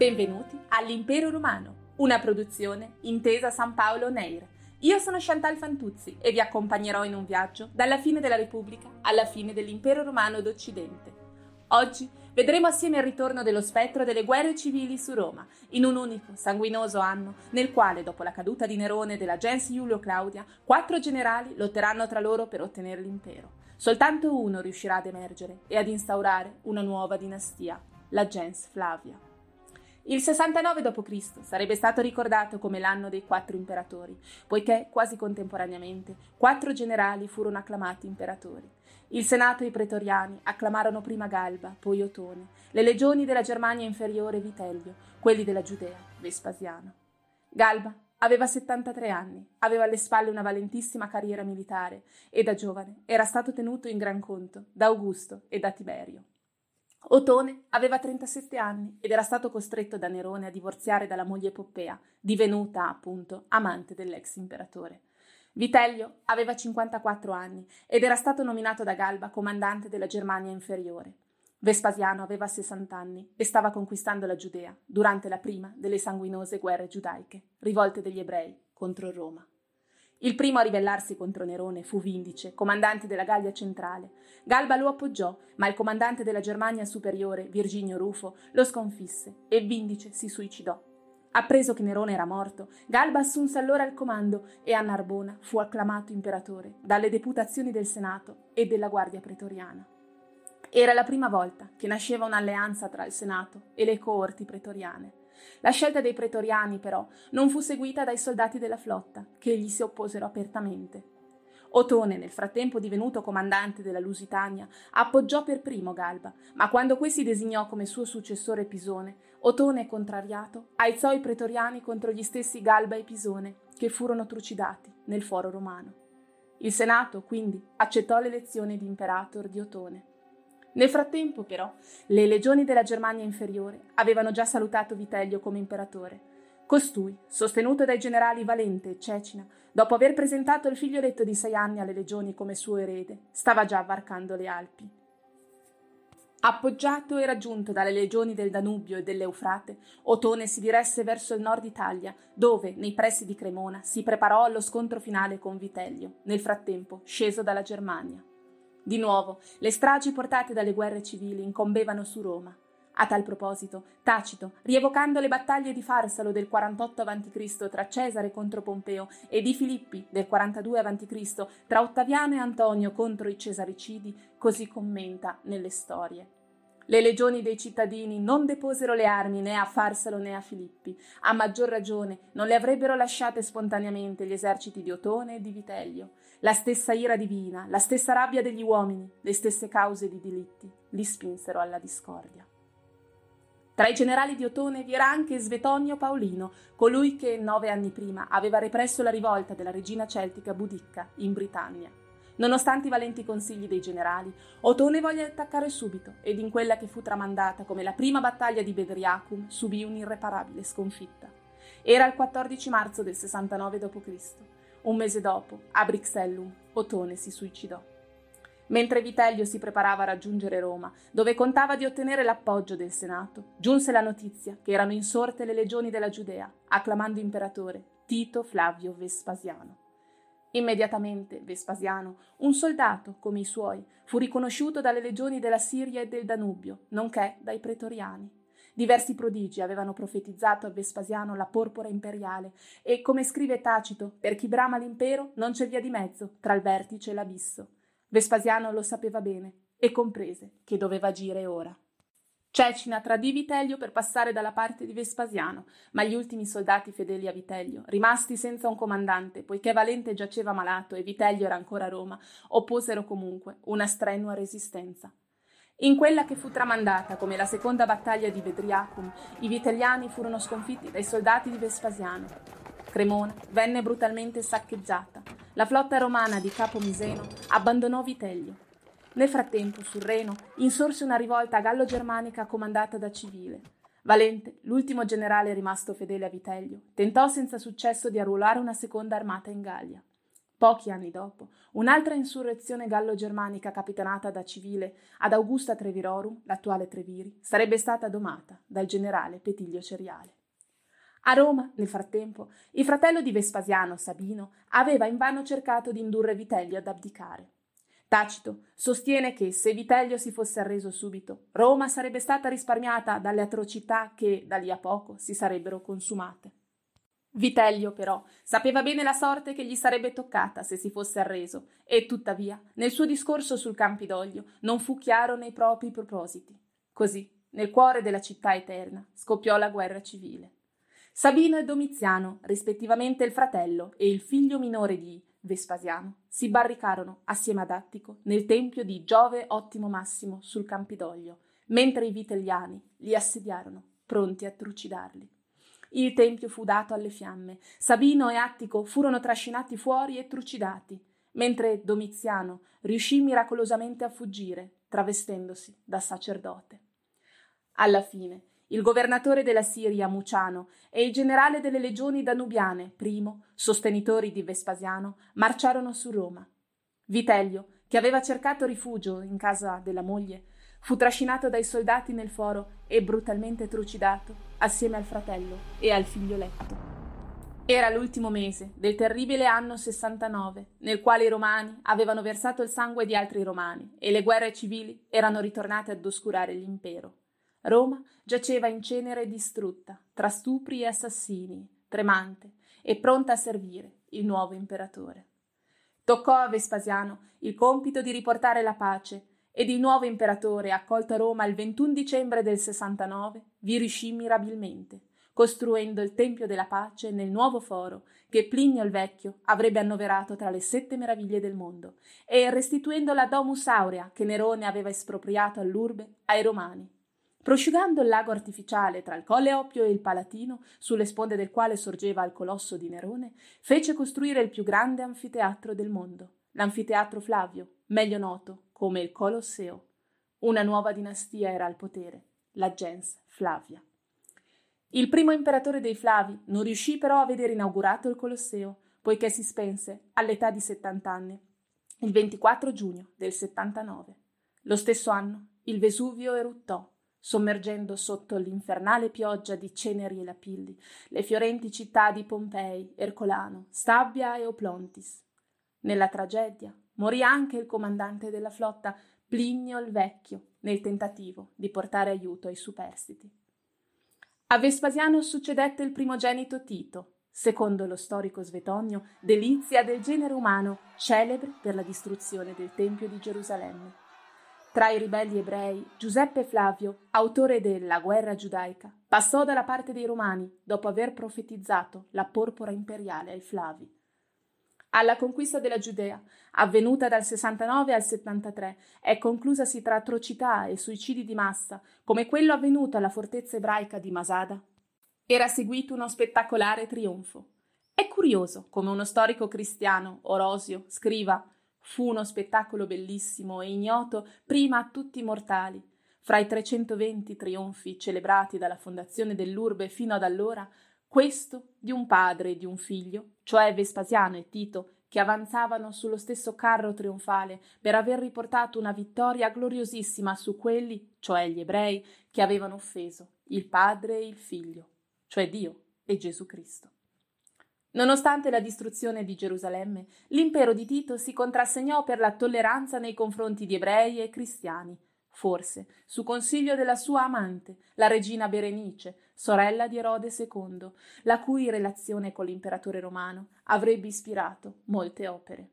Benvenuti all'Impero Romano, una produzione intesa San Paolo Neir. Io sono Chantal Fantuzzi e vi accompagnerò in un viaggio dalla fine della Repubblica alla fine dell'Impero Romano d'Occidente. Oggi vedremo assieme il ritorno dello spettro delle guerre civili su Roma, in un unico, sanguinoso anno, nel quale, dopo la caduta di Nerone e della gens Iulio Claudia, quattro generali lotteranno tra loro per ottenere l'impero. Soltanto uno riuscirà ad emergere e ad instaurare una nuova dinastia, la gens Flavia. Il 69 d.C. sarebbe stato ricordato come l'anno dei quattro imperatori, poiché quasi contemporaneamente quattro generali furono acclamati imperatori. Il Senato e i pretoriani acclamarono prima Galba, poi Otone, le legioni della Germania inferiore Vitellio, quelli della Giudea Vespasiano. Galba aveva 73 anni, aveva alle spalle una valentissima carriera militare e da giovane era stato tenuto in gran conto da Augusto e da Tiberio. Otone aveva 37 anni ed era stato costretto da Nerone a divorziare dalla moglie Poppea, divenuta, appunto, amante dell'ex imperatore. Vitellio aveva 54 anni ed era stato nominato da Galba comandante della Germania inferiore. Vespasiano aveva 60 anni e stava conquistando la Giudea durante la prima delle sanguinose guerre giudaiche, rivolte degli ebrei contro Roma. Il primo a ribellarsi contro Nerone fu Vindice, comandante della Gallia centrale. Galba lo appoggiò, ma il comandante della Germania superiore, Virginio Rufo, lo sconfisse e Vindice si suicidò. Appreso che Nerone era morto, Galba assunse allora il comando e a Narbona fu acclamato imperatore dalle deputazioni del Senato e della Guardia pretoriana. Era la prima volta che nasceva un'alleanza tra il Senato e le coorti pretoriane. La scelta dei pretoriani, però, non fu seguita dai soldati della flotta, che gli si opposero apertamente. Otone, nel frattempo divenuto comandante della Lusitania, appoggiò per primo Galba, ma quando questi designò come suo successore Pisone, Otone, contrariato, alzò i pretoriani contro gli stessi Galba e Pisone, che furono trucidati nel foro romano. Il Senato, quindi, accettò l'elezione di imperator di Otone. Nel frattempo, però, le legioni della Germania inferiore avevano già salutato Vitellio come imperatore. Costui, sostenuto dai generali Valente e Cecina, dopo aver presentato il figlioletto di sei anni alle legioni come suo erede, stava già varcando le Alpi. Appoggiato e raggiunto dalle legioni del Danubio e dell'Eufrate, Otone si diresse verso il nord Italia, dove, nei pressi di Cremona, si preparò allo scontro finale con Vitellio, nel frattempo sceso dalla Germania. Di nuovo, le stragi portate dalle guerre civili incombevano su Roma. A tal proposito, Tacito, rievocando le battaglie di Farsalo del 48 a.C. tra Cesare contro Pompeo e di Filippi del 42 a.C. tra Ottaviano e Antonio contro i Cesaricidi, così commenta nelle storie. Le legioni dei cittadini non deposero le armi né a Farsalo né a Filippi. A maggior ragione non le avrebbero lasciate spontaneamente gli eserciti di Otone e di Vitellio. La stessa ira divina, la stessa rabbia degli uomini, le stesse cause di delitti li spinsero alla discordia. Tra i generali di Otone vi era anche Svetonio Paolino, colui che nove anni prima aveva represso la rivolta della regina celtica Budicca in Britannia. Nonostante i valenti consigli dei generali, Otone volle attaccare subito ed in quella che fu tramandata come la prima battaglia di Bedriacum subì un'irreparabile sconfitta. Era il 14 marzo del 69 d.C. Un mese dopo, a Brixellum, Otone si suicidò. Mentre Vitellio si preparava a raggiungere Roma, dove contava di ottenere l'appoggio del Senato, giunse la notizia che erano insorte le legioni della Giudea, acclamando imperatore Tito Flavio Vespasiano. Immediatamente Vespasiano, un soldato come i suoi, fu riconosciuto dalle legioni della Siria e del Danubio, nonché dai pretoriani. Diversi prodigi avevano profetizzato a Vespasiano la porpora imperiale e, come scrive Tacito, per chi brama l'impero non c'è via di mezzo tra il vertice e l'abisso. Vespasiano lo sapeva bene e comprese che doveva agire ora. Cecina tradì Vitelio per passare dalla parte di Vespasiano, ma gli ultimi soldati fedeli a Vitelio, rimasti senza un comandante, poiché Valente giaceva malato e Vitelio era ancora a Roma, opposero comunque una strenua resistenza. In quella che fu tramandata come la seconda battaglia di Vedriacum, i vitelliani furono sconfitti dai soldati di Vespasiano. Cremona venne brutalmente saccheggiata. La flotta romana di Capo Miseno abbandonò Viteglio. Nel frattempo, sul Reno, insorse una rivolta gallo-germanica comandata da Civile. Valente, l'ultimo generale rimasto fedele a Viteglio, tentò senza successo di arruolare una seconda armata in Gallia. Pochi anni dopo, un'altra insurrezione gallo-germanica capitanata da Civile ad Augusta Trevirorum, l'attuale Treviri, sarebbe stata domata dal generale Petiglio Ceriale. A Roma, nel frattempo, il fratello di Vespasiano, Sabino, aveva invano cercato di indurre Viteglio ad abdicare. Tacito sostiene che se Viteglio si fosse arreso subito, Roma sarebbe stata risparmiata dalle atrocità che da lì a poco si sarebbero consumate. Viteglio, però, sapeva bene la sorte che gli sarebbe toccata se si fosse arreso, e tuttavia, nel suo discorso sul Campidoglio, non fu chiaro nei propri propositi. Così, nel cuore della città eterna, scoppiò la guerra civile. Sabino e Domiziano, rispettivamente il fratello e il figlio minore di Vespasiano, si barricarono assieme ad Attico nel tempio di Giove Ottimo Massimo sul Campidoglio, mentre i vitelliani li assediarono, pronti a trucidarli. Il tempio fu dato alle fiamme, Sabino e Attico furono trascinati fuori e trucidati, mentre Domiziano riuscì miracolosamente a fuggire, travestendosi da sacerdote. Alla fine il governatore della Siria Muciano e il generale delle legioni danubiane, primo, sostenitori di Vespasiano, marciarono su Roma. Vitelio, che aveva cercato rifugio in casa della moglie, fu trascinato dai soldati nel foro e brutalmente trucidato assieme al fratello e al figlioletto. Era l'ultimo mese del terribile anno 69, nel quale i romani avevano versato il sangue di altri romani e le guerre civili erano ritornate ad oscurare l'impero. Roma giaceva in cenere distrutta, tra stupri e assassini, tremante e pronta a servire il nuovo imperatore. Toccò a Vespasiano il compito di riportare la pace ed il nuovo imperatore, accolto a Roma il 21 dicembre del 69, vi riuscì mirabilmente, costruendo il Tempio della Pace nel nuovo foro che Plinio il Vecchio avrebbe annoverato tra le sette meraviglie del mondo e restituendo la Domus Aurea che Nerone aveva espropriato all'urbe ai Romani. Prosciugando il lago artificiale tra il Colle Oppio e il Palatino, sulle sponde del quale sorgeva il colosso di Nerone, fece costruire il più grande anfiteatro del mondo, l'anfiteatro Flavio, meglio noto come il Colosseo. Una nuova dinastia era al potere, la gens Flavia. Il primo imperatore dei Flavi non riuscì però a vedere inaugurato il Colosseo, poiché si spense all'età di 70 anni, il 24 giugno del 79. Lo stesso anno il Vesuvio eruttò sommergendo sotto l'infernale pioggia di ceneri e lapilli le fiorenti città di Pompei, Ercolano, Stabia e Oplontis. Nella tragedia morì anche il comandante della flotta Plinio il Vecchio nel tentativo di portare aiuto ai superstiti. A Vespasiano succedette il primogenito Tito, secondo lo storico Svetonio, delizia del genere umano, celebre per la distruzione del Tempio di Gerusalemme. Tra i ribelli ebrei, Giuseppe Flavio, autore della guerra giudaica, passò dalla parte dei Romani dopo aver profetizzato la porpora imperiale ai Flavi. Alla conquista della Giudea, avvenuta dal 69 al 73, è conclusasi tra atrocità e suicidi di massa, come quello avvenuto alla fortezza ebraica di Masada. Era seguito uno spettacolare trionfo. È curioso come uno storico cristiano, Orosio, scriva Fu uno spettacolo bellissimo e ignoto prima a tutti i mortali. Fra i 320 trionfi celebrati dalla fondazione dell'urbe fino ad allora, questo di un padre e di un figlio, cioè Vespasiano e Tito, che avanzavano sullo stesso carro trionfale per aver riportato una vittoria gloriosissima su quelli, cioè gli ebrei, che avevano offeso il padre e il figlio, cioè Dio e Gesù Cristo. Nonostante la distruzione di Gerusalemme, l'impero di Tito si contrassegnò per la tolleranza nei confronti di ebrei e cristiani, forse su consiglio della sua amante, la regina Berenice, sorella di Erode II, la cui relazione con l'imperatore romano avrebbe ispirato molte opere.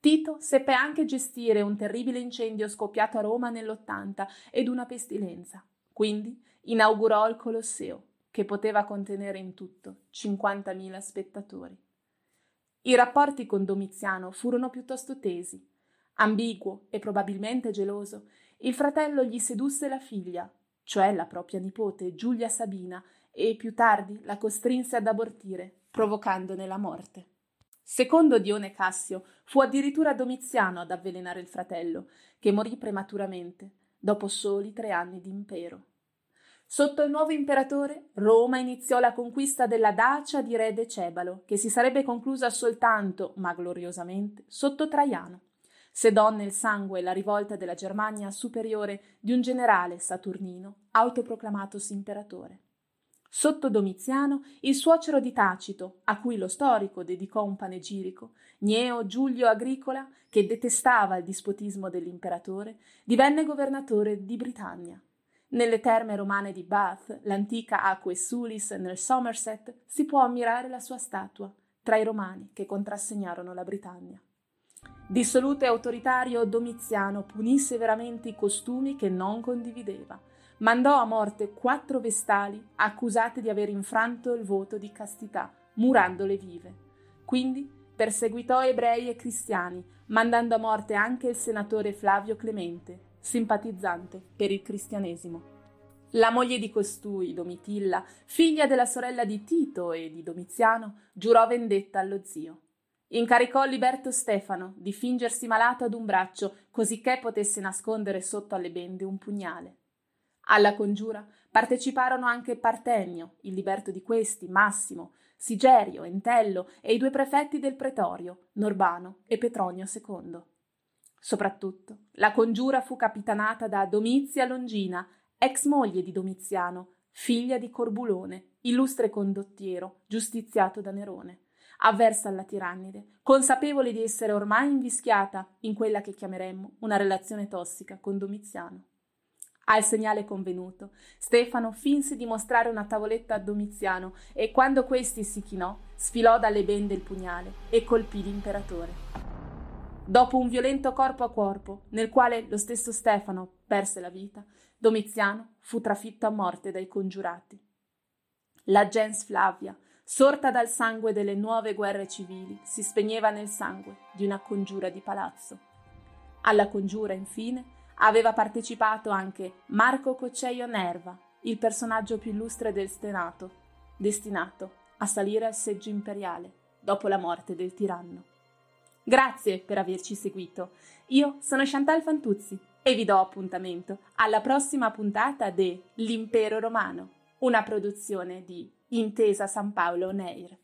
Tito seppe anche gestire un terribile incendio scoppiato a Roma nell'80 ed una pestilenza. Quindi inaugurò il Colosseo, che poteva contenere in tutto 50.000 spettatori. I rapporti con Domiziano furono piuttosto tesi. Ambiguo e probabilmente geloso, il fratello gli sedusse la figlia, cioè la propria nipote Giulia Sabina, e più tardi la costrinse ad abortire, provocandone la morte. Secondo Dione Cassio, fu addirittura Domiziano ad avvelenare il fratello, che morì prematuramente, dopo soli tre anni di impero. Sotto il nuovo imperatore, Roma iniziò la conquista della Dacia di re Decebalo, che si sarebbe conclusa soltanto, ma gloriosamente, sotto Traiano. Sedò nel sangue la rivolta della Germania superiore di un generale saturnino, autoproclamatosi imperatore. Sotto Domiziano, il suocero di Tacito, a cui lo storico dedicò un panegirico, Gneo Giulio Agricola, che detestava il dispotismo dell'imperatore, divenne governatore di Britannia. Nelle terme romane di Bath, l'antica Aquae Sulis nel Somerset, si può ammirare la sua statua, tra i romani che contrassegnarono la Britannia. Dissoluto e autoritario, Domiziano punì severamente i costumi che non condivideva. Mandò a morte quattro vestali accusate di aver infranto il voto di castità, murandole vive. Quindi perseguitò ebrei e cristiani, mandando a morte anche il senatore Flavio Clemente, simpatizzante per il cristianesimo. La moglie di costui, Domitilla, figlia della sorella di Tito e di Domiziano, giurò vendetta allo zio. Incaricò Liberto Stefano di fingersi malato ad un braccio, cosicché potesse nascondere sotto alle bende un pugnale. Alla congiura parteciparono anche Partenio, il liberto di questi, Massimo, Sigerio, Entello e i due prefetti del pretorio, Norbano e Petronio II. Soprattutto, la congiura fu capitanata da Domizia Longina, ex moglie di Domiziano, figlia di Corbulone, illustre condottiero, giustiziato da Nerone, avversa alla tirannide, consapevole di essere ormai invischiata in quella che chiameremmo una relazione tossica con Domiziano. Al segnale convenuto, Stefano finse di mostrare una tavoletta a Domiziano e quando questi si chinò, sfilò dalle bende il pugnale e colpì l'imperatore. Dopo un violento corpo a corpo, nel quale lo stesso Stefano perse la vita, Domiziano fu trafitto a morte dai congiurati. La gens Flavia, sorta dal sangue delle nuove guerre civili, si spegneva nel sangue di una congiura di palazzo. Alla congiura, infine, aveva partecipato anche Marco Cocceio Nerva, il personaggio più illustre del Senato, destinato a salire al seggio imperiale dopo la morte del tiranno. Grazie per averci seguito. Io sono Chantal Fantuzzi e vi do appuntamento alla prossima puntata de L'Impero Romano, una produzione di Intesa San Paolo Neir.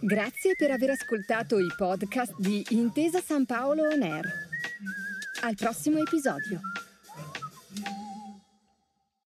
Grazie per aver ascoltato i podcast di Intesa San Paolo On Air. Al prossimo episodio.